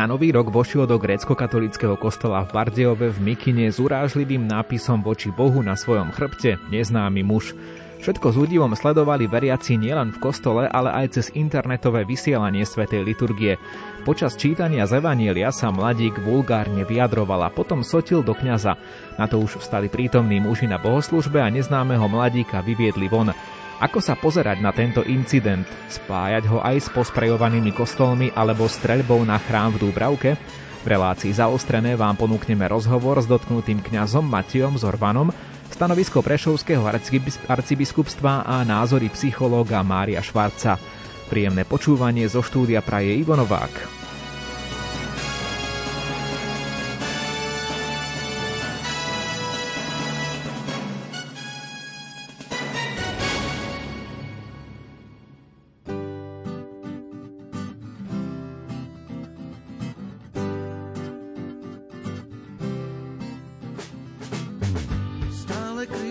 Na nový rok vošiel do grécko-katolického kostola v Bardejove v Mikine s urážlivým nápisom voči Bohu na svojom chrbte neznámy muž. Všetko s údivom sledovali veriaci nielen v kostole, ale aj cez internetové vysielanie svätej liturgie. Počas čítania z Evanielia sa mladík vulgárne vyjadroval a potom sotil do kňaza. Na to už vstali prítomní muži na bohoslužbe a neznámeho mladíka vyviedli von. Ako sa pozerať na tento incident? Spájať ho aj s posprejovanými kostolmi alebo streľbou na chrám v Dúbravke? V relácii zaostrené vám ponúkneme rozhovor s dotknutým kňazom Matiom Zorvanom, stanovisko Prešovského arcibiskupstva a názory psychológa Mária Švarca. Príjemné počúvanie zo štúdia praje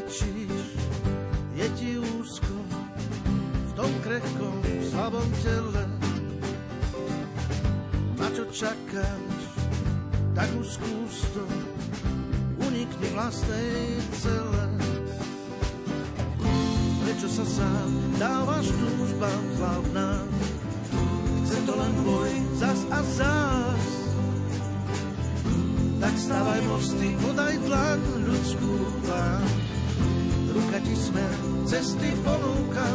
stačíš, je ti úzko v tom krehkom, v slabom tele. Na čo čakáš, tak už skús to, unikni vlastnej cele. Prečo sa sám dávaš túžbám hlavná? Chce to len boj, zas a zás. Tak stávaj mosty, podaj dlan ľudskú vám všetky smer cesty ponúka.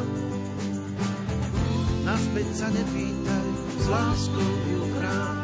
Naspäť sa nepýtaj, s láskou ju chráň.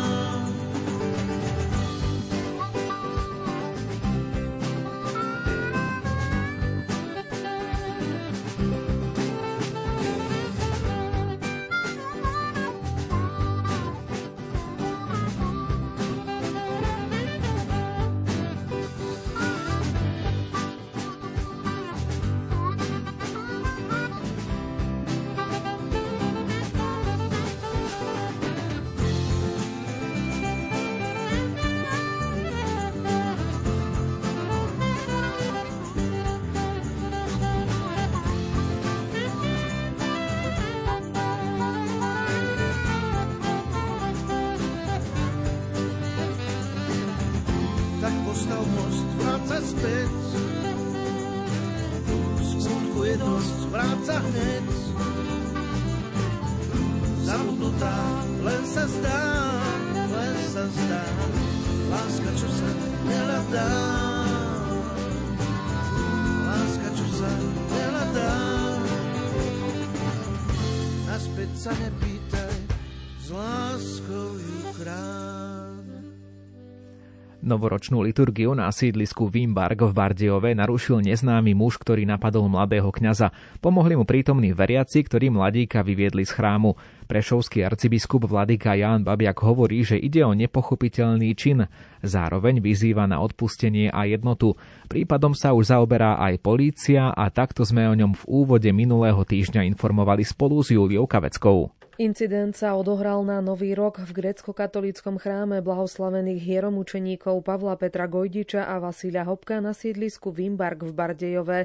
Novoročnú liturgiu na sídlisku Wimbark v Bardiove narušil neznámy muž, ktorý napadol mladého kňaza. Pomohli mu prítomní veriaci, ktorí mladíka vyviedli z chrámu. Prešovský arcibiskup Vladyka Ján Babiak hovorí, že ide o nepochopiteľný čin. Zároveň vyzýva na odpustenie a jednotu. Prípadom sa už zaoberá aj polícia a takto sme o ňom v úvode minulého týždňa informovali spolu s Júliou Kaveckou. Incident sa odohral na Nový rok v grecko-katolíckom chráme blahoslavených hieromučeníkov Pavla Petra Gojdiča a Vasília Hopka na sídlisku Vimbark v Bardejove.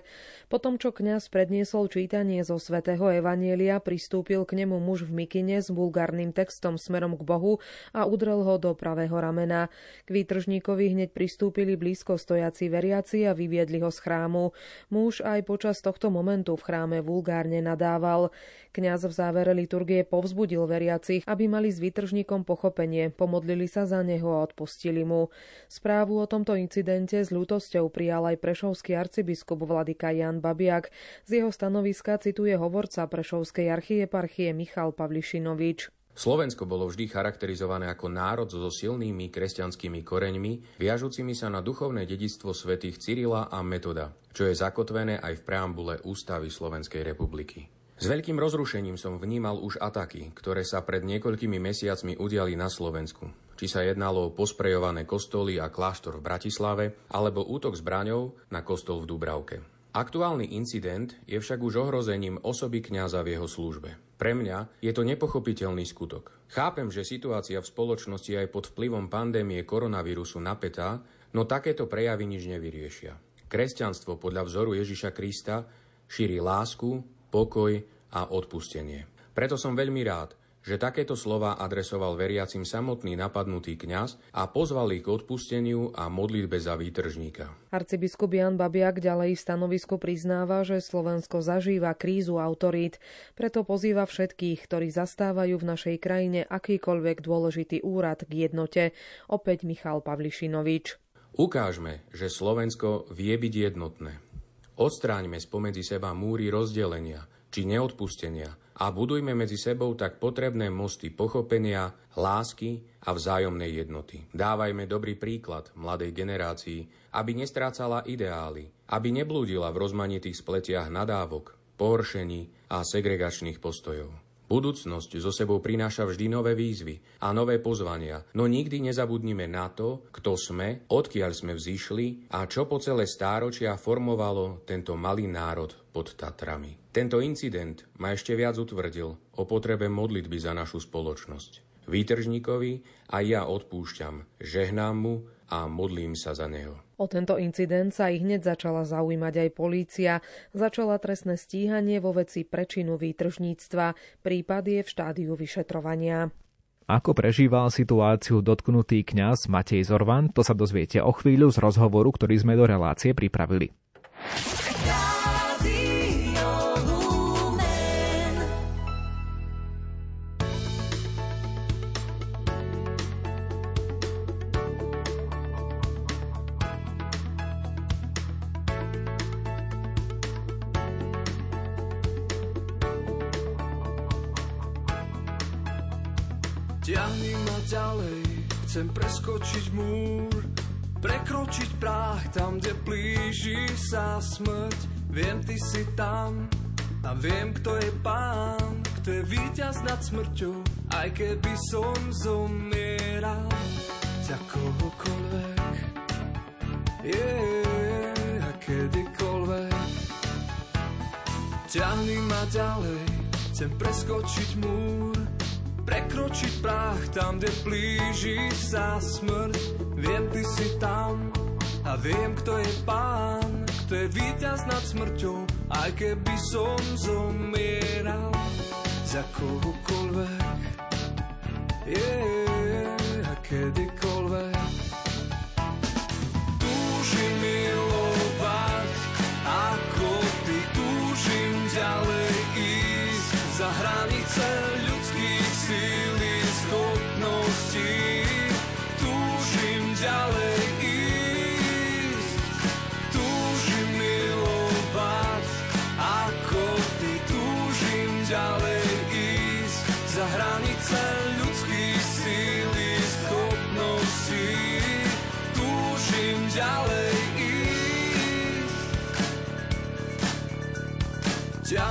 Potom, čo kňaz predniesol čítanie zo svätého Evanielia, pristúpil k nemu muž v mikine s vulgárnym textom smerom k Bohu a udrel ho do pravého ramena. K výtržníkovi hneď pristúpili blízko stojaci veriaci a vyviedli ho z chrámu. Muž aj počas tohto momentu v chráme vulgárne nadával. Kňaz v závere liturgie povzbudil veriacich, aby mali s výtržníkom pochopenie, pomodlili sa za neho a odpustili mu. Správu o tomto incidente s ľútosťou prijal aj prešovský arcibiskup Vladika Jan Babiak. Z jeho stanoviska cituje hovorca Prešovskej archieparchie Michal Pavlišinovič. Slovensko bolo vždy charakterizované ako národ so silnými kresťanskými koreňmi, viažúcimi sa na duchovné dedictvo svätých Cyrila a Metoda, čo je zakotvené aj v preambule Ústavy Slovenskej republiky. S veľkým rozrušením som vnímal už ataky, ktoré sa pred niekoľkými mesiacmi udiali na Slovensku. Či sa jednalo o posprejované kostoly a kláštor v Bratislave, alebo útok zbraňou na kostol v Dubravke. Aktuálny incident je však už ohrozením osoby kňaza v jeho službe. Pre mňa je to nepochopiteľný skutok. Chápem, že situácia v spoločnosti aj pod vplyvom pandémie koronavírusu napätá, no takéto prejavy nič nevyriešia. Kresťanstvo podľa vzoru Ježiša Krista šíri lásku, pokoj a odpustenie. Preto som veľmi rád, že takéto slova adresoval veriacim samotný napadnutý kňaz a pozval ich k odpusteniu a modlitbe za výtržníka. Arcibiskup Jan Babiak ďalej v stanovisku priznáva, že Slovensko zažíva krízu autorít, preto pozýva všetkých, ktorí zastávajú v našej krajine akýkoľvek dôležitý úrad k jednote. Opäť Michal Pavlišinovič. Ukážme, že Slovensko vie byť jednotné. Odstráňme spomedzi seba múry rozdelenia či neodpustenia – a budujme medzi sebou tak potrebné mosty pochopenia, lásky a vzájomnej jednoty. Dávajme dobrý príklad mladej generácii, aby nestrácala ideály, aby neblúdila v rozmanitých spletiach nadávok, pohoršení a segregačných postojov. Budúcnosť zo sebou prináša vždy nové výzvy a nové pozvania, no nikdy nezabudnime na to, kto sme, odkiaľ sme vzýšli a čo po celé stáročia formovalo tento malý národ pod Tatrami. Tento incident ma ešte viac utvrdil o potrebe modlitby za našu spoločnosť. Výtržníkovi a ja odpúšťam, žehnám mu a modlím sa za neho. O tento incident sa ich hneď začala zaujímať aj polícia. Začala trestné stíhanie vo veci prečinu výtržníctva. Prípad je v štádiu vyšetrovania. Ako prežíval situáciu dotknutý kňaz Matej Zorvan, to sa dozviete o chvíľu z rozhovoru, ktorý sme do relácie pripravili. Tiahni ma ďalej, chcem preskočiť múr, prekročiť práh tam, kde blíži sa smrť. Viem, ty si tam a viem, kto je pán, kto je víťaz nad smrťou, aj keby som zomieral za kohokoľvek. Yeah, a kedykoľvek. Ťahni ma ďalej, chcem preskočiť múr, Prekročiť práh tam, kde blíži sa smrť. Viem, ty si tam a viem, kto je pán Kto je víťaz nad smrťou Aj keby som zomieral za kohokoľvek. Yeah, a kedykoľvek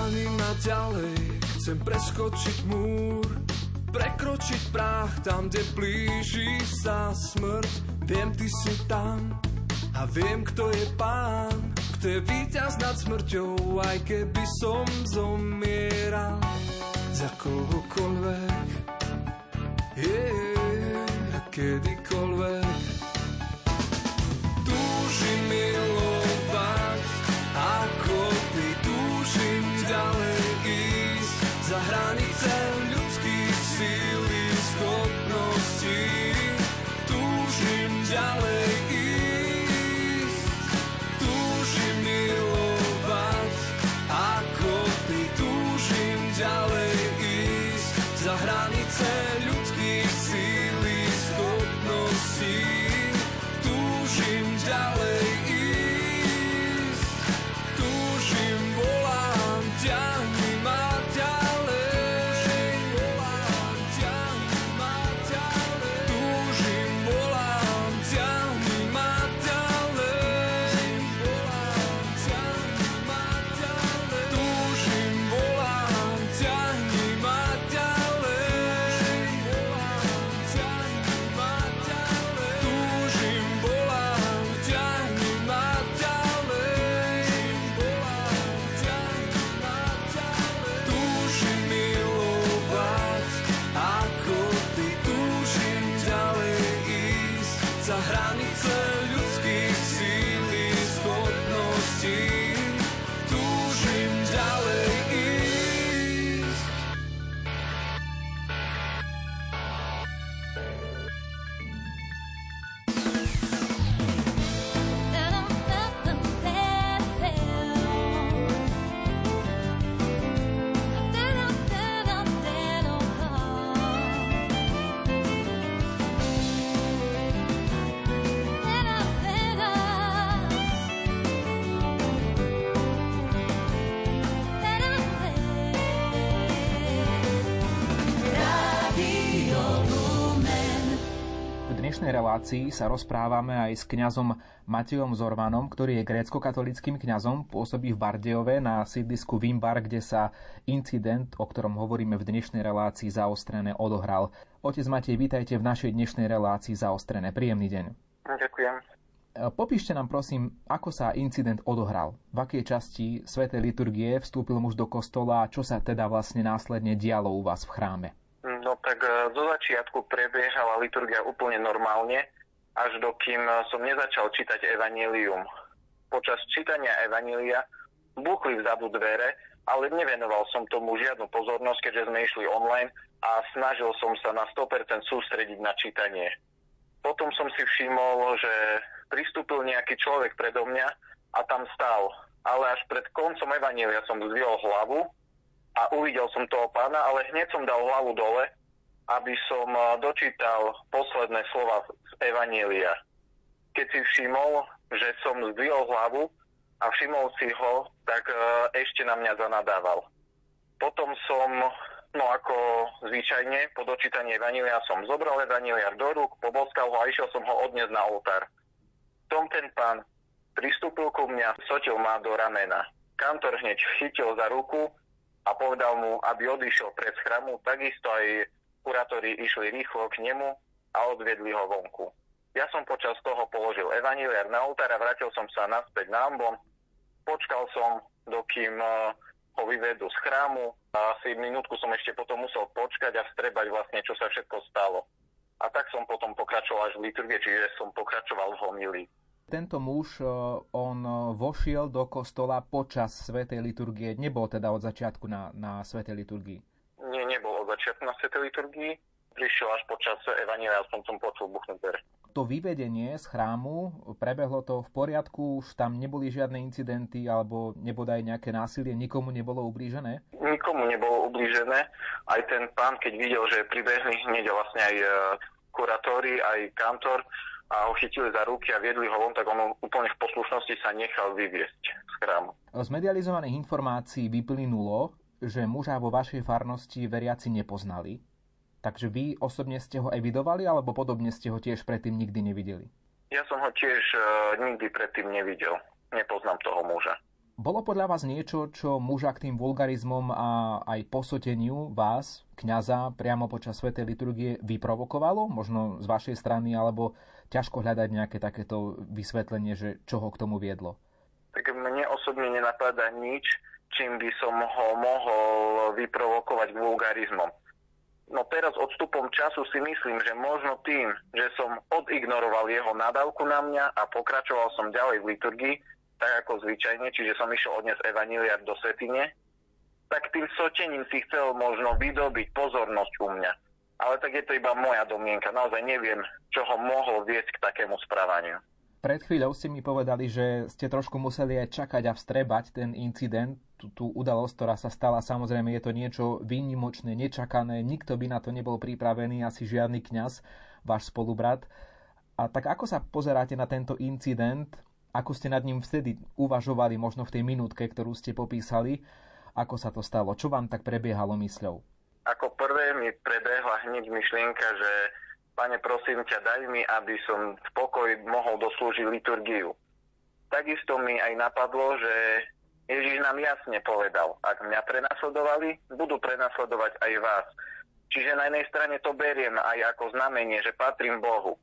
Ťahni ma ďalej, chcem preskočiť múr, prekročiť práh tam, kde blíži sa smrť. Viem, ty si tam a viem, kto je pán, kto je víťaz nad smrťou, aj keby som zomieral za kohokoľvek. Yeah, kedykoľvek. Relácii sa rozprávame aj s kňazom Matejom Zorvanom, ktorý je grécko-katolickým kňazom, pôsobí v Bardejove na sídlisku Vimbar, kde sa incident, o ktorom hovoríme v dnešnej relácii zaostrené, odohral. Otec Matej, vítajte v našej dnešnej relácii zaostrené. Príjemný deň. Ďakujem. Popíšte nám prosím, ako sa incident odohral. V akej časti svätej liturgie vstúpil muž do kostola a čo sa teda vlastne následne dialo u vás v chráme? No tak e, zo začiatku prebiehala liturgia úplne normálne, až dokým som nezačal čítať Evangelium. Počas čítania Evanília buchli vzadu dvere, ale nevenoval som tomu žiadnu pozornosť, keďže sme išli online a snažil som sa na 100% sústrediť na čítanie. Potom som si všimol, že pristúpil nejaký človek predo mňa a tam stál. Ale až pred koncom Evanília som zdvihol hlavu a uvidel som toho pána, ale hneď som dal hlavu dole, aby som eh, dočítal posledné slova z Evanielia. Keď si všimol, že som zdvihol hlavu a všimol si ho, tak eh, ešte na mňa zanadával. Potom som, no ako zvyčajne, po dočítaní Evanielia som zobral Evanielia do rúk, poboskal ho a išiel som ho odniesť na oltár. Tom ten pán pristúpil ku mňa, sotil ma do ramena. Kantor hneď chytil za ruku a povedal mu, aby odišiel pred chramu, takisto aj kurátori išli rýchlo k nemu a odviedli ho vonku. Ja som počas toho položil evaníliar na oltár a vrátil som sa naspäť na ambon. Počkal som, dokým eh, ho vyvedú z chrámu. A asi minútku som ešte potom musel počkať a vstrebať vlastne, čo sa všetko stalo. A tak som potom pokračoval až v liturgie, čiže som pokračoval v homilii. Tento muž, e, on e, vošiel do kostola počas Svetej liturgie, nebol teda od začiatku na, na Svetej liturgii? Nie, nebol od začiatku na Svetej liturgii, prišiel až počas Evanília, som som počul buchnúť dvere. To vyvedenie z chrámu, prebehlo to v poriadku, už tam neboli žiadne incidenty alebo nebodaj nejaké násilie, nikomu nebolo ublížené? Nikomu nebolo ublížené. Aj ten pán, keď videl, že pribehli hneď vlastne aj e, kuratóri, aj kantor, a ho chytili za ruky a viedli ho von, tak on úplne v poslušnosti sa nechal vyviesť z chrámu. Z medializovaných informácií vyplynulo, že muža vo vašej farnosti veriaci nepoznali. Takže vy osobne ste ho evidovali, alebo podobne ste ho tiež predtým nikdy nevideli? Ja som ho tiež uh, nikdy predtým nevidel. Nepoznám toho muža. Bolo podľa vás niečo, čo muža k tým vulgarizmom a aj posoteniu vás, kňaza, priamo počas Svetej liturgie vyprovokovalo? Možno z vašej strany, alebo ťažko hľadať nejaké takéto vysvetlenie, že čo ho k tomu viedlo? Tak mne osobne nenapadá nič, čím by som ho mohol vyprovokovať vulgarizmom. No teraz odstupom času si myslím, že možno tým, že som odignoroval jeho nadávku na mňa a pokračoval som ďalej v liturgii, tak ako zvyčajne, čiže som išiel odnes evaniliát do svetine, tak tým sotením si chcel možno vydobiť pozornosť u mňa. Ale tak je to iba moja domienka. Naozaj neviem, čo ho mohlo viesť k takému správaniu. Pred chvíľou ste mi povedali, že ste trošku museli aj čakať a vstrebať ten incident. tú, tú udalosť, ktorá sa stala. Samozrejme, je to niečo výnimočné, nečakané, nikto by na to nebol pripravený, asi žiadny kňaz, váš spolubrat. A tak ako sa pozeráte na tento incident? Ako ste nad ním vtedy uvažovali, možno v tej minútke, ktorú ste popísali? Ako sa to stalo? Čo vám tak prebiehalo mysľou? Ako prvé mi prebehla hneď myšlienka, že pane prosím ťa, daj mi, aby som v pokoji mohol doslúžiť liturgiu. Takisto mi aj napadlo, že Ježiš nám jasne povedal, ak mňa prenasledovali, budú prenasledovať aj vás. Čiže na jednej strane to beriem aj ako znamenie, že patrím Bohu.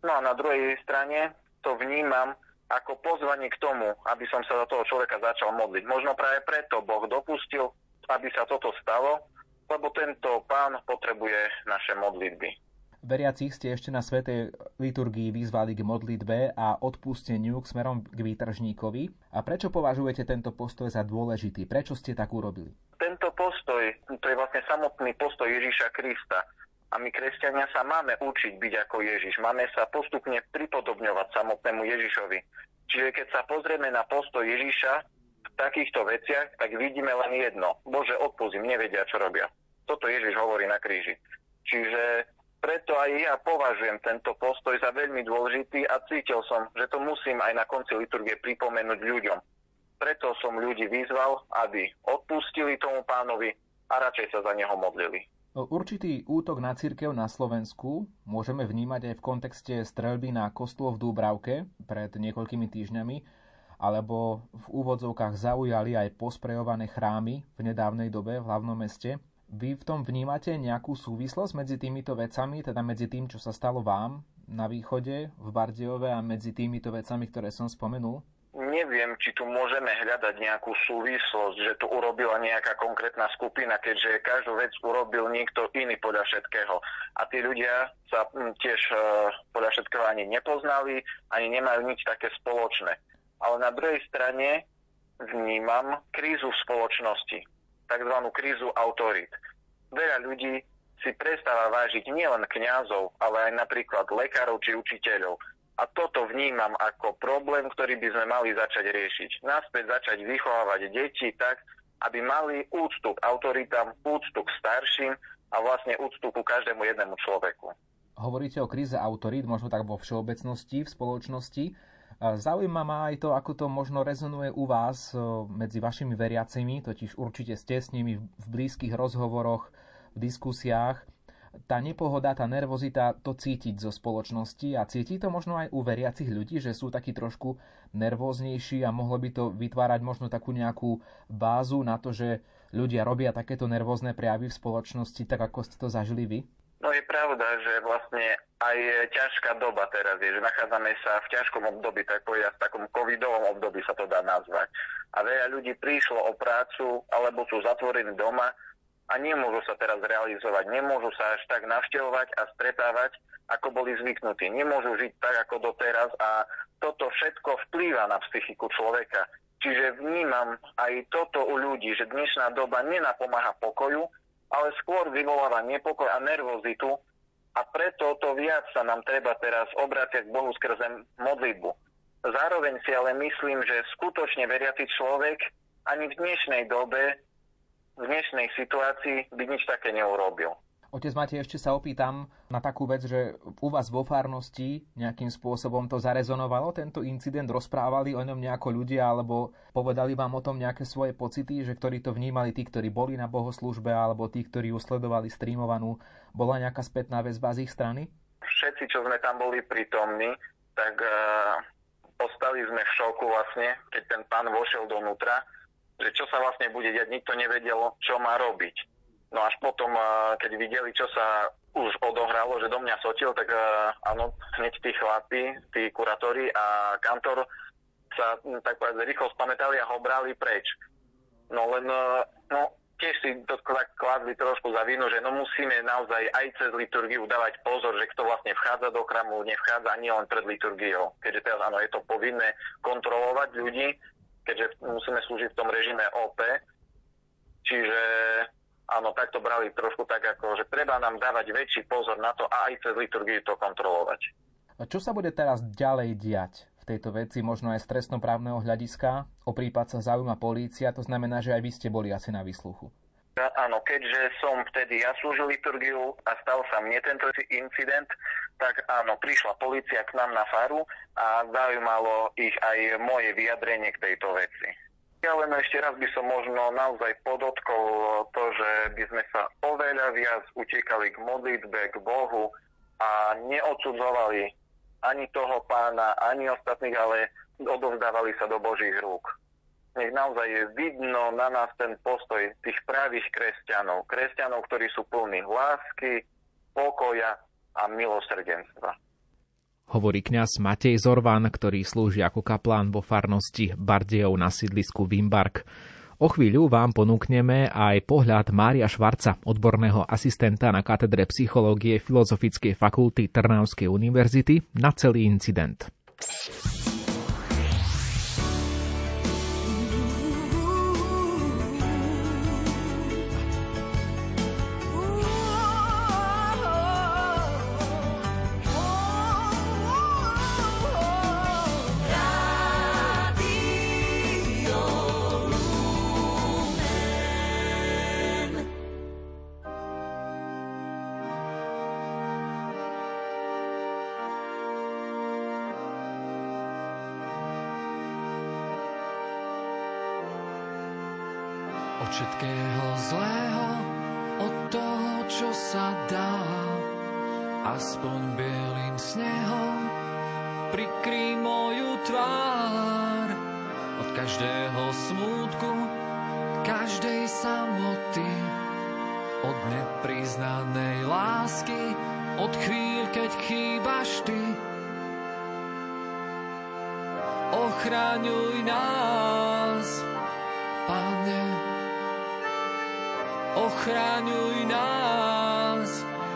No a na druhej strane to vnímam ako pozvanie k tomu, aby som sa do toho človeka začal modliť. Možno práve preto Boh dopustil, aby sa toto stalo, lebo tento pán potrebuje naše modlitby. Veriacich ste ešte na svetej liturgii vyzvali k modlitbe a odpusteniu k smerom k výtržníkovi. A prečo považujete tento postoj za dôležitý? Prečo ste tak urobili? Tento postoj, to je vlastne samotný postoj Ježíša Krista. A my, kresťania, sa máme učiť byť ako Ježiš. Máme sa postupne pripodobňovať samotnému Ježišovi. Čiže keď sa pozrieme na postoj Ježiša takýchto veciach, tak vidíme len jedno. Bože, odpustím, nevedia, čo robia. Toto Ježiš hovorí na kríži. Čiže preto aj ja považujem tento postoj za veľmi dôležitý a cítil som, že to musím aj na konci liturgie pripomenúť ľuďom. Preto som ľudí vyzval, aby odpustili tomu pánovi a radšej sa za neho modlili. Určitý útok na církev na Slovensku môžeme vnímať aj v kontexte streľby na kostol v Dúbravke pred niekoľkými týždňami, alebo v úvodzovkách zaujali aj posprejované chrámy v nedávnej dobe v hlavnom meste. Vy v tom vnímate nejakú súvislosť medzi týmito vecami, teda medzi tým, čo sa stalo vám na východe v Bardejove a medzi týmito vecami, ktoré som spomenul? Neviem, či tu môžeme hľadať nejakú súvislosť, že to urobila nejaká konkrétna skupina, keďže každú vec urobil niekto iný podľa všetkého. A tí ľudia sa hm, tiež e, podľa všetkého ani nepoznali, ani nemajú nič také spoločné. Ale na druhej strane vnímam krízu v spoločnosti tzv. krízu autorít. Veľa ľudí si prestáva vážiť nielen kňazov, ale aj napríklad lekárov či učiteľov. A toto vnímam ako problém, ktorý by sme mali začať riešiť. Naspäť začať vychovávať deti tak, aby mali úctu k autoritám, úctu k starším a vlastne úctu ku každému jednému človeku. Hovoríte o kríze autorít, možno tak vo všeobecnosti, v spoločnosti. Zaujíma ma aj to, ako to možno rezonuje u vás medzi vašimi veriacimi, totiž určite ste s nimi v blízkych rozhovoroch, v diskusiách. Tá nepohoda, tá nervozita, to cítiť zo spoločnosti a cíti to možno aj u veriacich ľudí, že sú takí trošku nervóznejší a mohlo by to vytvárať možno takú nejakú bázu na to, že ľudia robia takéto nervózne prejavy v spoločnosti, tak ako ste to zažili vy? No je pravda, že vlastne aj ťažká doba teraz je, že nachádzame sa v ťažkom období, tak povedať, v takom covidovom období sa to dá nazvať. A veľa ľudí prišlo o prácu, alebo sú zatvorení doma a nemôžu sa teraz realizovať, nemôžu sa až tak navštevovať a stretávať, ako boli zvyknutí. Nemôžu žiť tak, ako doteraz a toto všetko vplýva na psychiku človeka. Čiže vnímam aj toto u ľudí, že dnešná doba nenapomáha pokoju, ale skôr vyvoláva nepokoj a nervozitu a preto to viac sa nám treba teraz obrátiť k Bohu skrze modlitbu. Zároveň si ale myslím, že skutočne veriaci človek ani v dnešnej dobe, v dnešnej situácii by nič také neurobil. Otec Matej, ešte sa opýtam na takú vec, že u vás vo farnosti nejakým spôsobom to zarezonovalo, tento incident, rozprávali o ňom nejako ľudia, alebo povedali vám o tom nejaké svoje pocity, že ktorí to vnímali, tí, ktorí boli na bohoslužbe, alebo tí, ktorí usledovali streamovanú, bola nejaká spätná väzba z ich strany? Všetci, čo sme tam boli prítomní, tak uh, ostali sme v šoku vlastne, keď ten pán vošiel donútra, že čo sa vlastne bude diať, nikto nevedel, čo má robiť No až potom, keď videli, čo sa už odohralo, že do mňa sotil, tak áno, hneď tí chlapi, tí kuratóri a kantor sa tak povedať rýchlo spamätali a ho brali preč. No len, no tiež si to kladli trošku za vinu, že no musíme naozaj aj cez liturgiu dávať pozor, že kto vlastne vchádza do chramu, nevchádza ani len pred liturgiou. Keďže teraz áno, je to povinné kontrolovať ľudí, keďže musíme slúžiť v tom režime OP. Čiže áno, tak to brali trošku tak, ako, že treba nám dávať väčší pozor na to a aj cez liturgiu to kontrolovať. A čo sa bude teraz ďalej diať v tejto veci, možno aj z trestnoprávneho hľadiska. O prípad sa zaujíma polícia, to znamená, že aj vy ste boli asi na výsluchu. Áno, keďže som vtedy ja slúžil liturgiu a stal sa mne tento incident, tak áno, prišla policia k nám na faru a zaujímalo ich aj moje vyjadrenie k tejto veci. Ja len ešte raz by som možno naozaj podotkol to, že by sme sa oveľa viac utekali k modlitbe, k Bohu a neodsudzovali ani toho pána, ani ostatných, ale odovzdávali sa do Božích rúk nech naozaj je vidno na nás ten postoj tých pravých kresťanov. Kresťanov, ktorí sú plní lásky, pokoja a milosrdenstva. Hovorí kňaz Matej Zorvan, ktorý slúži ako kaplán vo farnosti Bardejov na sídlisku Vimbark. O chvíľu vám ponúkneme aj pohľad Mária Švarca, odborného asistenta na katedre psychológie Filozofickej fakulty Trnavskej univerzity, na celý incident. Sa dá. Aspoň bielým snehom prikrý moju tvár od každého smútku, každej samoty, od nepriznanej lásky, od chvíľ, keď chýbaš ty. Ochraňuj nás, Pane ochraňuj nás,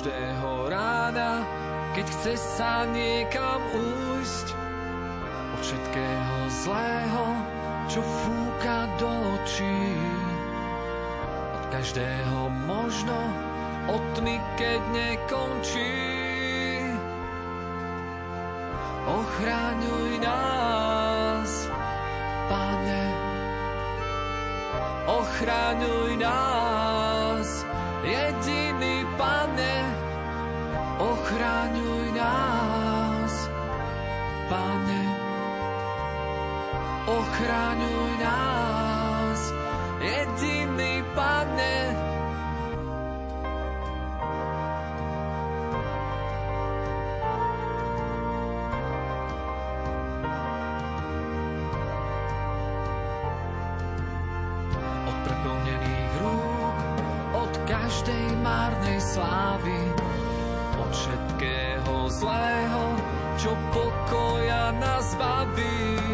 každého rána, keď chce sa niekam újsť, od všetkého zlého, čo fúka do očí, od každého možno, od tmy, keď nekončí. Ochráňuj nás, Pane. Ochraňuj nás, ochraňuj nás, jediný Pane, slávy, od všetkého zlého, čo pokoja nás baví.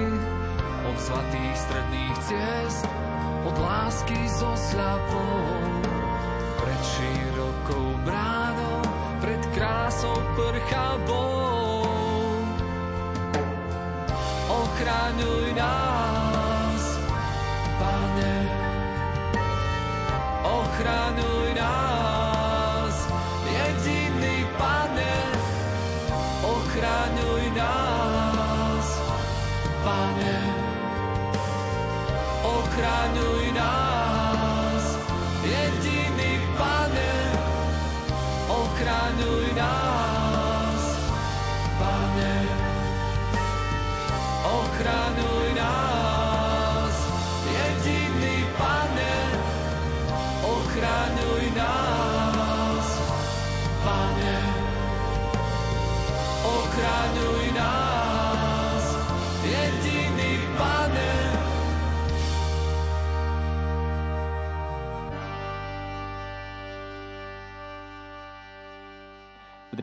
Od zlatých stredných ciest, od lásky so sľapou, pred širokou bránou, pred krásou prchavou. Ochraňuj nás, ochraňuj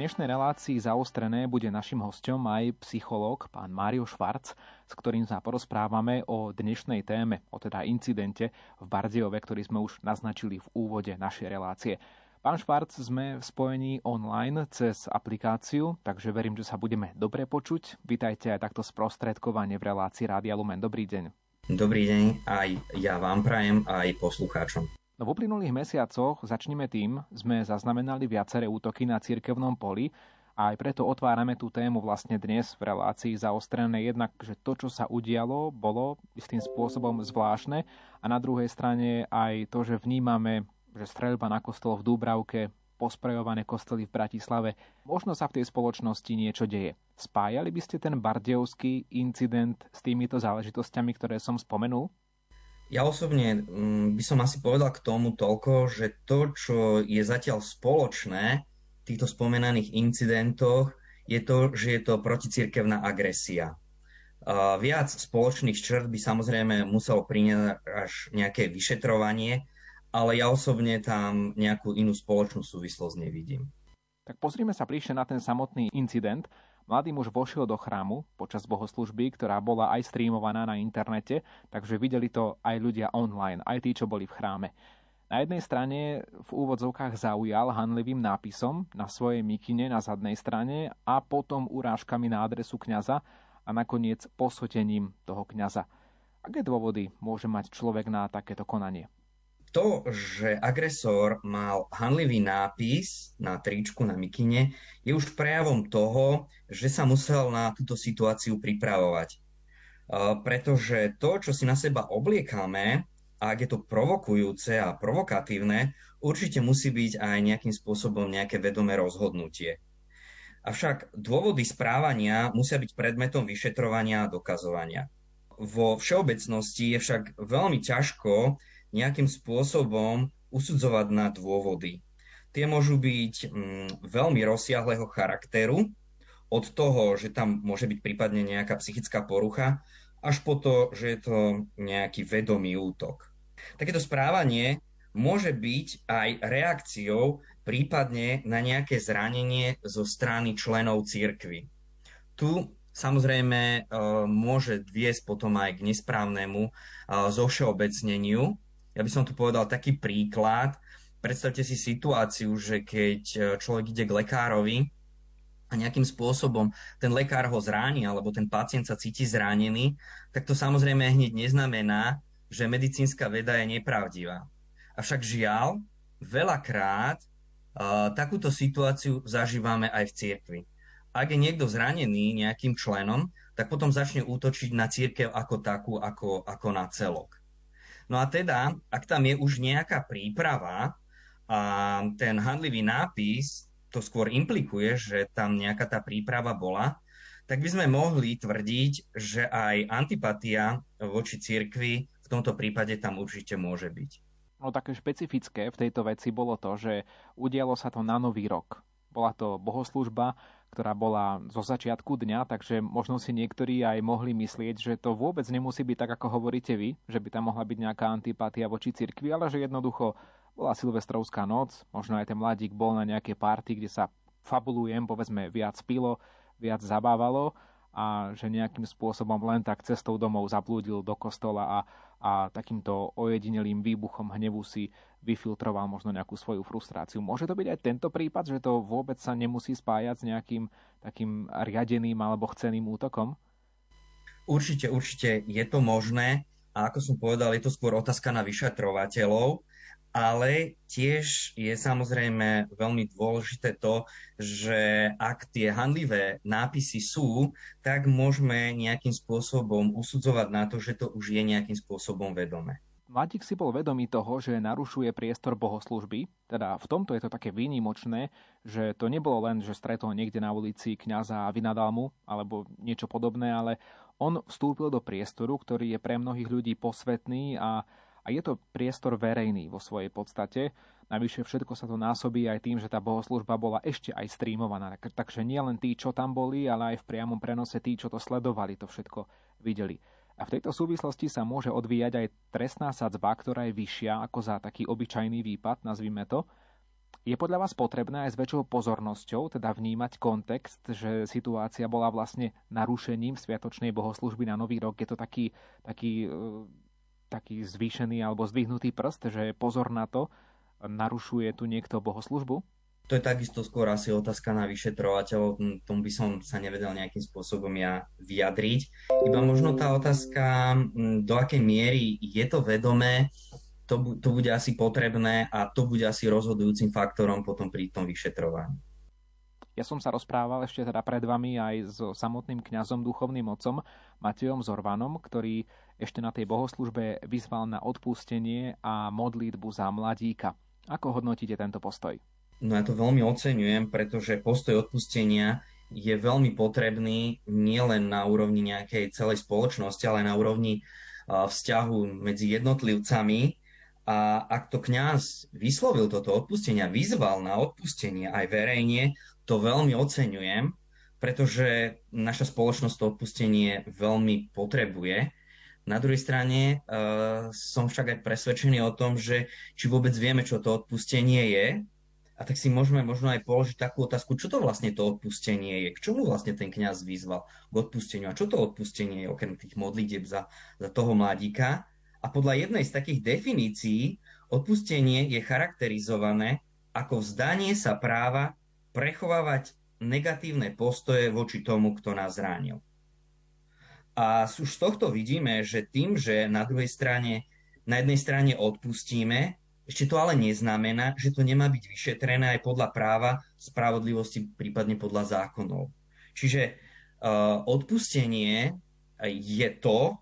dnešnej relácii zaostrené bude našim hostom aj psychológ pán Mário Švarc, s ktorým sa porozprávame o dnešnej téme, o teda incidente v Bardiove, ktorý sme už naznačili v úvode našej relácie. Pán Švarc, sme v spojení online cez aplikáciu, takže verím, že sa budeme dobre počuť. Vítajte aj takto sprostredkovanie v relácii Rádia Lumen. Dobrý deň. Dobrý deň, aj ja vám prajem, aj poslucháčom. V uplynulých mesiacoch, začneme tým, sme zaznamenali viaceré útoky na cirkevnom poli a aj preto otvárame tú tému vlastne dnes v relácii zaostrené jednak, že to, čo sa udialo, bolo istým spôsobom zvláštne a na druhej strane aj to, že vnímame, že streľba na kostol v Dúbravke, posprejované kostoly v Bratislave, možno sa v tej spoločnosti niečo deje. Spájali by ste ten bardejovský incident s týmito záležitosťami, ktoré som spomenul? Ja osobne mm, by som asi povedal k tomu toľko, že to, čo je zatiaľ spoločné v týchto spomenaných incidentoch, je to, že je to proticirkevná agresia. Viac spoločných črt by samozrejme muselo priniesť až nejaké vyšetrovanie, ale ja osobne tam nejakú inú spoločnú súvislosť nevidím. Tak pozrime sa bližšie na ten samotný incident. Mladý muž vošiel do chrámu počas bohoslužby, ktorá bola aj streamovaná na internete, takže videli to aj ľudia online, aj tí, čo boli v chráme. Na jednej strane v úvodzovkách zaujal hanlivým nápisom na svojej mikine na zadnej strane a potom urážkami na adresu kňaza a nakoniec posvetením toho kňaza. Aké dôvody môže mať človek na takéto konanie? To, že agresor mal hanlivý nápis na tričku, na mikine, je už prejavom toho, že sa musel na túto situáciu pripravovať. Pretože to, čo si na seba obliekame, ak je to provokujúce a provokatívne, určite musí byť aj nejakým spôsobom nejaké vedomé rozhodnutie. Avšak dôvody správania musia byť predmetom vyšetrovania a dokazovania. Vo všeobecnosti je však veľmi ťažko nejakým spôsobom usudzovať na dôvody. Tie môžu byť mm, veľmi rozsiahleho charakteru, od toho, že tam môže byť prípadne nejaká psychická porucha, až po to, že je to nejaký vedomý útok. Takéto správanie môže byť aj reakciou prípadne na nejaké zranenie zo strany členov cirkvy. Tu samozrejme e, môže viesť potom aj k nesprávnemu e, zovšeobecneniu ja by som tu povedal taký príklad. Predstavte si situáciu, že keď e, človek ide k lekárovi a nejakým spôsobom ten lekár ho zráni alebo ten pacient sa cíti zranený, tak to samozrejme hneď neznamená, že medicínska veda je nepravdivá. Avšak žiaľ, veľakrát uh, takúto situáciu zažívame aj v cirkvi. Ak je niekto zranený nejakým členom, tak potom začne útočiť na církev ako takú, ako, ako na celok. No a teda, ak tam je už nejaká príprava a ten handlivý nápis to skôr implikuje, že tam nejaká tá príprava bola, tak by sme mohli tvrdiť, že aj antipatia voči cirkvi v tomto prípade tam určite môže byť. No také špecifické v tejto veci bolo to, že udialo sa to na nový rok. Bola to bohoslužba, ktorá bola zo začiatku dňa, takže možno si niektorí aj mohli myslieť, že to vôbec nemusí byť tak, ako hovoríte vy, že by tam mohla byť nejaká antipatia voči cirkvi, ale že jednoducho bola silvestrovská noc, možno aj ten mladík bol na nejaké party, kde sa fabulujem, povedzme, viac pilo, viac zabávalo a že nejakým spôsobom len tak cestou domov zablúdil do kostola a, a takýmto ojedinelým výbuchom hnevu si vyfiltroval možno nejakú svoju frustráciu. Môže to byť aj tento prípad, že to vôbec sa nemusí spájať s nejakým takým riadeným alebo chceným útokom? Určite, určite je to možné. A ako som povedal, je to skôr otázka na vyšetrovateľov ale tiež je samozrejme veľmi dôležité to, že ak tie handlivé nápisy sú, tak môžeme nejakým spôsobom usudzovať na to, že to už je nejakým spôsobom vedomé. Mladík si bol vedomý toho, že narušuje priestor bohoslužby, teda v tomto je to také výnimočné, že to nebolo len, že stretol niekde na ulici kňaza a vynadal mu, alebo niečo podobné, ale on vstúpil do priestoru, ktorý je pre mnohých ľudí posvetný a a je to priestor verejný vo svojej podstate. Navyše všetko sa to násobí aj tým, že tá bohoslužba bola ešte aj streamovaná. Takže nie len tí, čo tam boli, ale aj v priamom prenose tí, čo to sledovali, to všetko videli. A v tejto súvislosti sa môže odvíjať aj trestná sadzba, ktorá je vyššia ako za taký obyčajný výpad, nazvime to. Je podľa vás potrebné aj s väčšou pozornosťou teda vnímať kontext, že situácia bola vlastne narušením sviatočnej bohoslužby na Nový rok? Je to taký, taký, e, taký zvýšený alebo zdvihnutý prst, že pozor na to, narušuje tu niekto bohoslužbu? To je takisto skôr asi otázka na vyšetrovateľov, tomu by som sa nevedel nejakým spôsobom ja vyjadriť. Iba možno tá otázka, do akej miery je to vedomé, to, to bude asi potrebné a to bude asi rozhodujúcim faktorom potom pri tom vyšetrovaní. Ja som sa rozprával ešte teda pred vami aj so samotným kňazom, duchovným otcom Matejom Zorvanom, ktorý ešte na tej bohoslužbe vyzval na odpustenie a modlitbu za mladíka. Ako hodnotíte tento postoj? No ja to veľmi oceňujem, pretože postoj odpustenia je veľmi potrebný nielen na úrovni nejakej celej spoločnosti, ale na úrovni vzťahu medzi jednotlivcami, a ak to kňaz vyslovil toto odpustenie, vyzval na odpustenie aj verejne, to veľmi oceňujem, pretože naša spoločnosť to odpustenie veľmi potrebuje. Na druhej strane uh, som však aj presvedčený o tom, že či vôbec vieme, čo to odpustenie je, a tak si môžeme možno aj položiť takú otázku, čo to vlastne to odpustenie je, k čomu vlastne ten kňaz vyzval k odpusteniu a čo to odpustenie je, okrem tých modlitieb za, za toho mladíka. A podľa jednej z takých definícií odpustenie je charakterizované ako vzdanie sa práva prechovávať negatívne postoje voči tomu, kto nás zránil. A už z tohto vidíme, že tým, že na druhej strane, na jednej strane odpustíme, ešte to ale neznamená, že to nemá byť vyšetrené aj podľa práva, spravodlivosti, prípadne podľa zákonov. Čiže uh, odpustenie je to,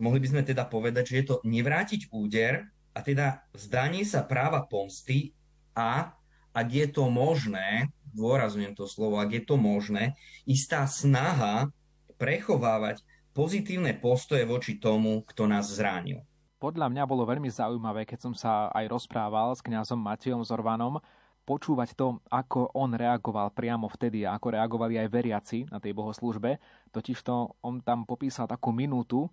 mohli by sme teda povedať, že je to nevrátiť úder a teda vzdanie sa práva pomsty a ak je to možné, dôrazujem to slovo, ak je to možné, istá snaha prechovávať pozitívne postoje voči tomu, kto nás zránil. Podľa mňa bolo veľmi zaujímavé, keď som sa aj rozprával s kňazom Matejom Zorvanom, počúvať to, ako on reagoval priamo vtedy a ako reagovali aj veriaci na tej bohoslužbe. Totižto on tam popísal takú minútu,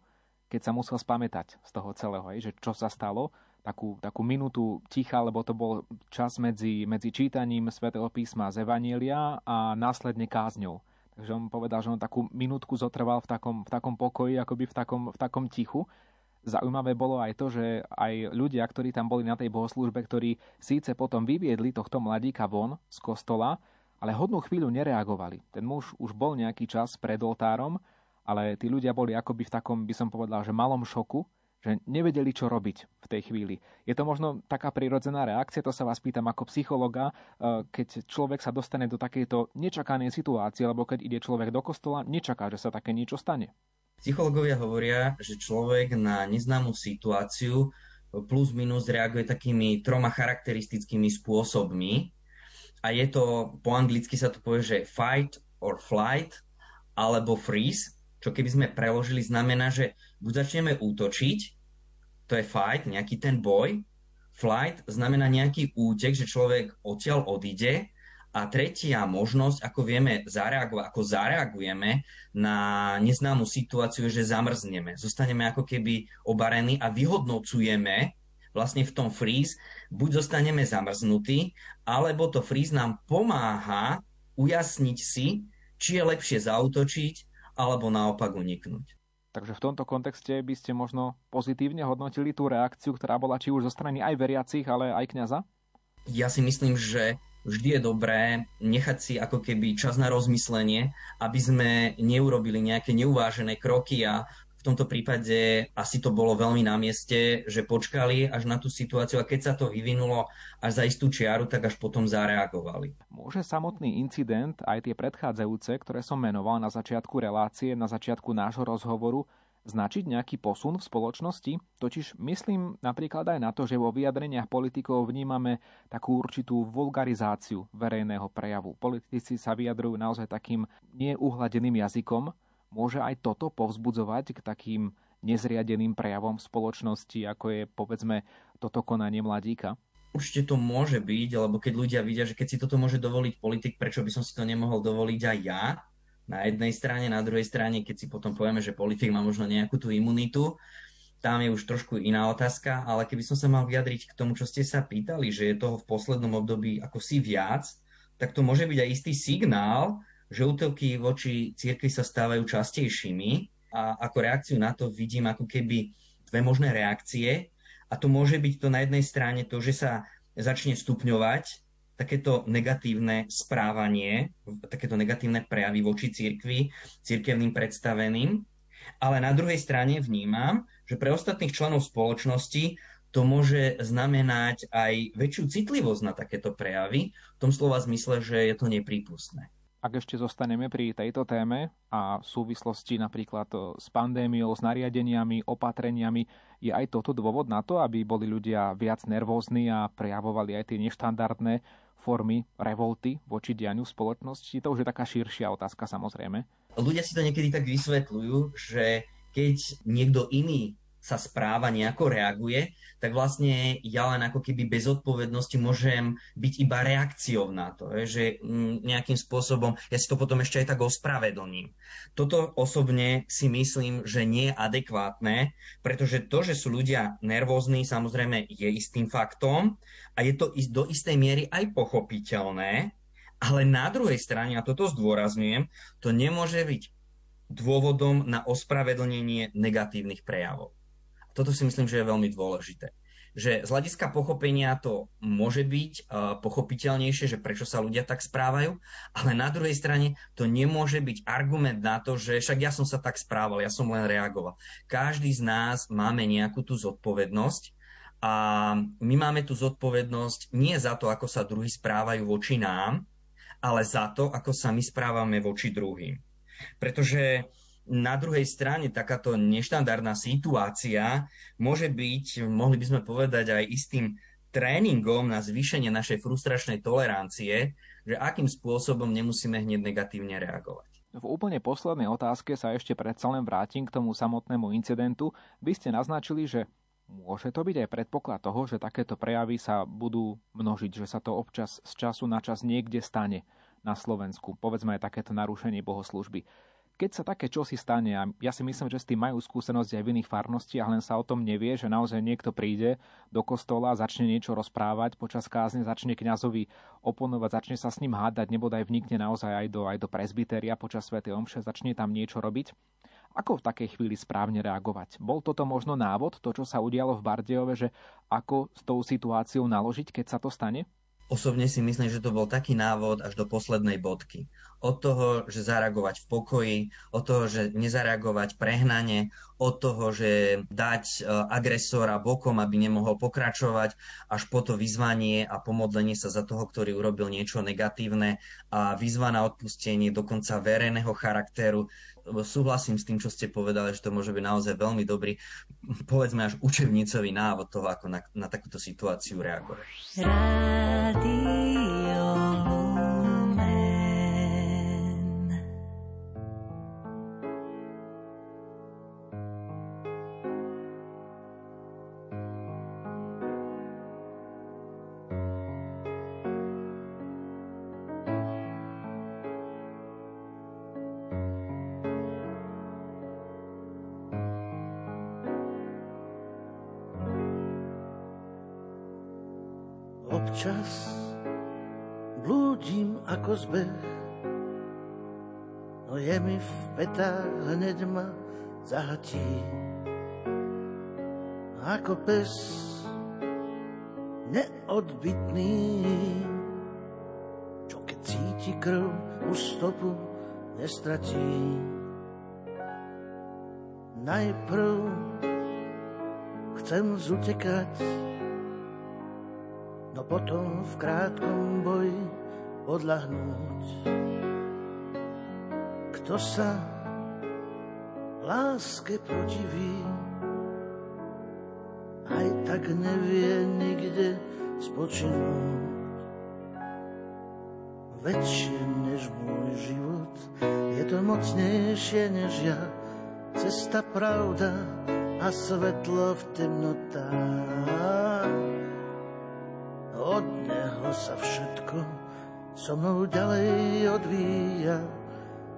keď sa musel spamätať z toho celého, že čo sa stalo, takú, takú minútu ticha, lebo to bol čas medzi, medzi čítaním svätého písma z Evanielia a následne kázňou. Takže on povedal, že on takú minútku zotrval v takom, v takom pokoji, akoby v takom, v takom tichu. Zaujímavé bolo aj to, že aj ľudia, ktorí tam boli na tej bohoslúžbe, ktorí síce potom vyviedli tohto mladíka von z kostola, ale hodnú chvíľu nereagovali. Ten muž už bol nejaký čas pred oltárom ale tí ľudia boli akoby v takom, by som povedal, že malom šoku, že nevedeli, čo robiť v tej chvíli. Je to možno taká prirodzená reakcia, to sa vás pýtam ako psychologa, e, keď človek sa dostane do takejto nečakanej situácie, alebo keď ide človek do kostola, nečaká, že sa také niečo stane. Psychológovia hovoria, že človek na neznámú situáciu plus minus reaguje takými troma charakteristickými spôsobmi. A je to, po anglicky sa to povie, že fight or flight, alebo freeze čo keby sme preložili znamená, že buď začneme útočiť, to je fight, nejaký ten boj, flight znamená nejaký útek, že človek odtiaľ odíde a tretia možnosť, ako vieme zareagovať, ako zareagujeme na neznámu situáciu, že zamrzneme. Zostaneme ako keby obarení a vyhodnocujeme vlastne v tom freeze, buď zostaneme zamrznutí, alebo to freeze nám pomáha ujasniť si, či je lepšie zautočiť, alebo naopak uniknúť. Takže v tomto kontexte by ste možno pozitívne hodnotili tú reakciu, ktorá bola či už zo strany aj veriacich, ale aj kňaza? Ja si myslím, že vždy je dobré nechať si ako keby čas na rozmyslenie, aby sme neurobili nejaké neuvážené kroky a v tomto prípade asi to bolo veľmi na mieste, že počkali až na tú situáciu a keď sa to vyvinulo až za istú čiaru, tak až potom zareagovali. Môže samotný incident, aj tie predchádzajúce, ktoré som menoval na začiatku relácie, na začiatku nášho rozhovoru, značiť nejaký posun v spoločnosti? Totiž myslím napríklad aj na to, že vo vyjadreniach politikov vnímame takú určitú vulgarizáciu verejného prejavu. Politici sa vyjadrujú naozaj takým neuhladeným jazykom, Môže aj toto povzbudzovať k takým nezriadeným prejavom v spoločnosti, ako je povedzme toto konanie mladíka? Určite to môže byť, lebo keď ľudia vidia, že keď si toto môže dovoliť politik, prečo by som si to nemohol dovoliť aj ja? Na jednej strane, na druhej strane, keď si potom povieme, že politik má možno nejakú tú imunitu, tam je už trošku iná otázka, ale keby som sa mal vyjadriť k tomu, čo ste sa pýtali, že je toho v poslednom období ako si viac, tak to môže byť aj istý signál, že útoky voči cirkvi sa stávajú častejšími a ako reakciu na to vidím ako keby dve možné reakcie. A to môže byť to na jednej strane to, že sa začne stupňovať takéto negatívne správanie, takéto negatívne prejavy voči cirkvi, cirkevným predstaveným. Ale na druhej strane vnímam, že pre ostatných členov spoločnosti to môže znamenať aj väčšiu citlivosť na takéto prejavy, v tom slova zmysle, že je to neprípustné. Ak ešte zostaneme pri tejto téme a v súvislosti napríklad s pandémiou, s nariadeniami, opatreniami, je aj toto dôvod na to, aby boli ľudia viac nervózni a prejavovali aj tie neštandardné formy revolty voči dianiu spoločnosti? To už je taká širšia otázka samozrejme. Ľudia si to niekedy tak vysvetľujú, že keď niekto iný sa správa, nejako reaguje, tak vlastne ja len ako keby bez odpovednosti môžem byť iba reakciou na to, že mm, nejakým spôsobom ja si to potom ešte aj tak ospravedlním. Toto osobne si myslím, že nie je adekvátne, pretože to, že sú ľudia nervózni, samozrejme je istým faktom a je to do istej miery aj pochopiteľné, ale na druhej strane, a toto zdôrazňujem, to nemôže byť dôvodom na ospravedlnenie negatívnych prejavov. Toto si myslím, že je veľmi dôležité. Že z hľadiska pochopenia to môže byť uh, pochopiteľnejšie, že prečo sa ľudia tak správajú, ale na druhej strane to nemôže byť argument na to, že však ja som sa tak správal, ja som len reagoval. Každý z nás máme nejakú tú zodpovednosť a my máme tú zodpovednosť nie za to, ako sa druhí správajú voči nám, ale za to, ako sa my správame voči druhým. Pretože na druhej strane takáto neštandardná situácia môže byť, mohli by sme povedať, aj istým tréningom na zvýšenie našej frustračnej tolerancie, že akým spôsobom nemusíme hneď negatívne reagovať. V úplne poslednej otázke sa ešte predsa len vrátim k tomu samotnému incidentu. Vy ste naznačili, že môže to byť aj predpoklad toho, že takéto prejavy sa budú množiť, že sa to občas z času na čas niekde stane na Slovensku. Povedzme aj takéto narušenie bohoslužby keď sa také čosi stane, a ja si myslím, že s tým majú skúsenosti aj v iných farnostiach, len sa o tom nevie, že naozaj niekto príde do kostola, začne niečo rozprávať, počas kázne začne kňazovi oponovať, začne sa s ním hádať, nebodaj vnikne naozaj aj do, aj do presbytéria počas Sv. Omše, začne tam niečo robiť. Ako v takej chvíli správne reagovať? Bol toto možno návod, to, čo sa udialo v Bardejove, že ako s tou situáciou naložiť, keď sa to stane? Osobne si myslím, že to bol taký návod až do poslednej bodky. Od toho, že zareagovať v pokoji, od toho, že nezareagovať prehnane, od toho, že dať e, agresora bokom, aby nemohol pokračovať, až po to vyzvanie a pomodlenie sa za toho, ktorý urobil niečo negatívne a vyzva na odpustenie dokonca verejného charakteru súhlasím s tým, čo ste povedali, že to môže byť naozaj veľmi dobrý, povedzme až učebnicový návod toho, ako na, na takúto situáciu reagovať. Rádio. Občas blúdim ako zbeh, no je mi v petách hneď ma zahatí. Ako pes neodbitný, čo keď cíti krv, už stopu nestratí. Najprv chcem zutekať, no potom v krátkom boji odlahnúť. Kto sa láske protiví, aj tak nevie nikde spočinúť. Väčšie než môj život, je to mocnejšie než ja, cesta pravda a svetlo v temnotách sa všetko so mnou ďalej odvíja.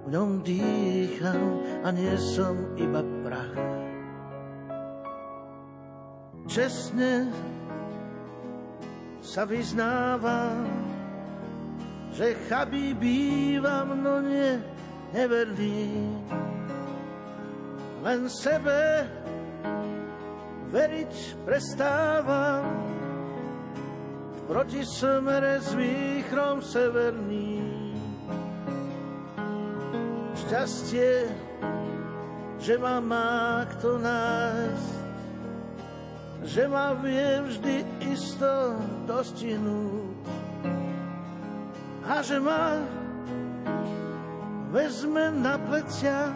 V ňom dýcham a nie som iba prach. čestne sa vyznávam, že chabý bývam, no nie neverný. Len sebe veriť prestávam, proti smere s výchrom severný. Šťastie, že ma má kto nájsť, že ma vie vždy isto dostihnúť a že ma vezme na plecia,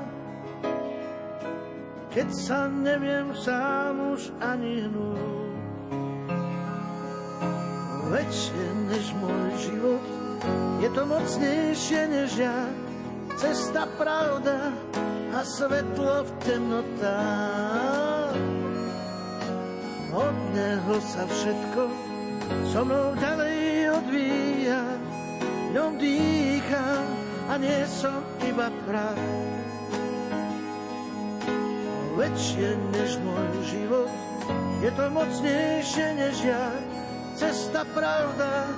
keď sa neviem sám už ani hnúť väčšie než môj život. Je to mocnejšie než ja, cesta, pravda a svetlo v temnotách. Od neho sa všetko so mnou ďalej odvíja, ňom dýcham a nie som iba prach. Väčšie než môj život, je to mocnejšie než ja, cesta, pravda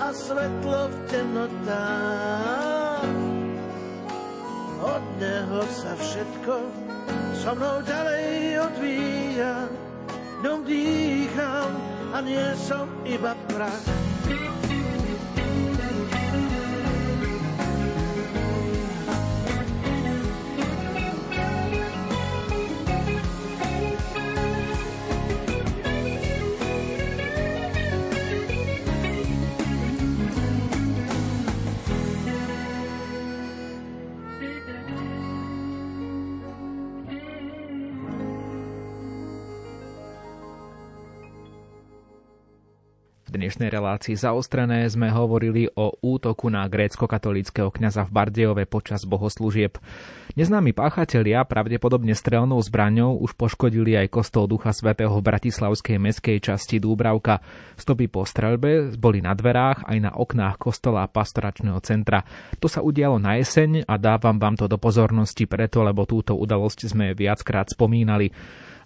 a svetlo v temnotách. Od neho sa všetko so mnou ďalej odvíja, ňom dýcham a nie som iba prach. Dnešnej relácii zaostrené sme hovorili o útoku na grécko-katolického kňaza v Bardejove počas bohoslúžieb. Neznámi páchatelia pravdepodobne strelnou zbraňou už poškodili aj kostol Ducha Svetého v bratislavskej meskej časti Dúbravka. Stopy po streľbe boli na dverách aj na oknách kostola pastoračného centra. To sa udialo na jeseň a dávam vám to do pozornosti preto, lebo túto udalosť sme viackrát spomínali.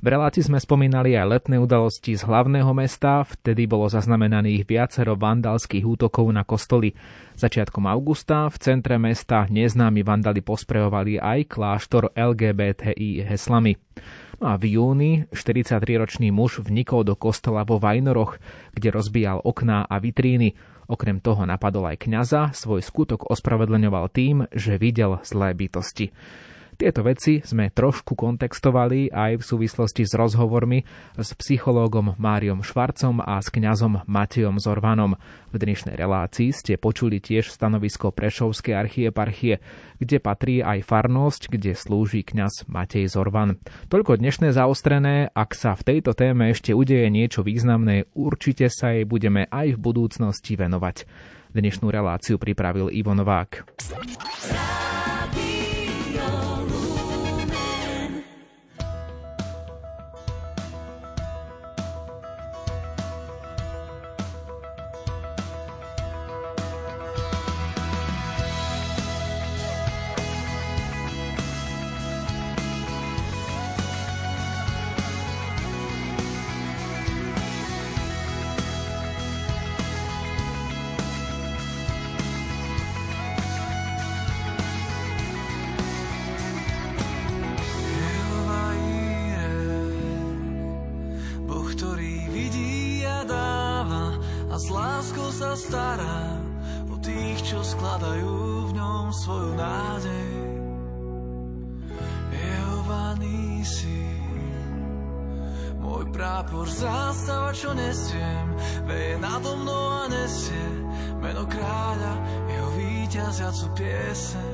V relácii sme spomínali aj letné udalosti z hlavného mesta, vtedy bolo zaznamenaných viacero vandalských útokov na kostoly. Začiatkom augusta v centre mesta neznámi vandali posprejovali aj kláštor LGBTI heslami. No a v júni 43-ročný muž vnikol do kostola vo Vajnoroch, kde rozbíjal okná a vitríny. Okrem toho napadol aj kňaza, svoj skutok ospravedlňoval tým, že videl zlé bytosti. Tieto veci sme trošku kontextovali aj v súvislosti s rozhovormi s psychológom Máriom Švarcom a s kňazom Matejom Zorvanom. V dnešnej relácii ste počuli tiež stanovisko Prešovskej archieparchie, kde patrí aj farnosť, kde slúži kňaz Matej Zorvan. Toľko dnešné zaostrené, ak sa v tejto téme ešte udeje niečo významné, určite sa jej budeme aj v budúcnosti venovať. Dnešnú reláciu pripravil Ivo Novák. sa stará o tých, čo skladajú v ňom svoju nádej. Jehovaný si môj prápor zástava, čo nesiem, veje nado mnou a nesie meno kráľa, jeho víťaziacu pieseň.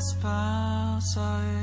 Spása Ježíš.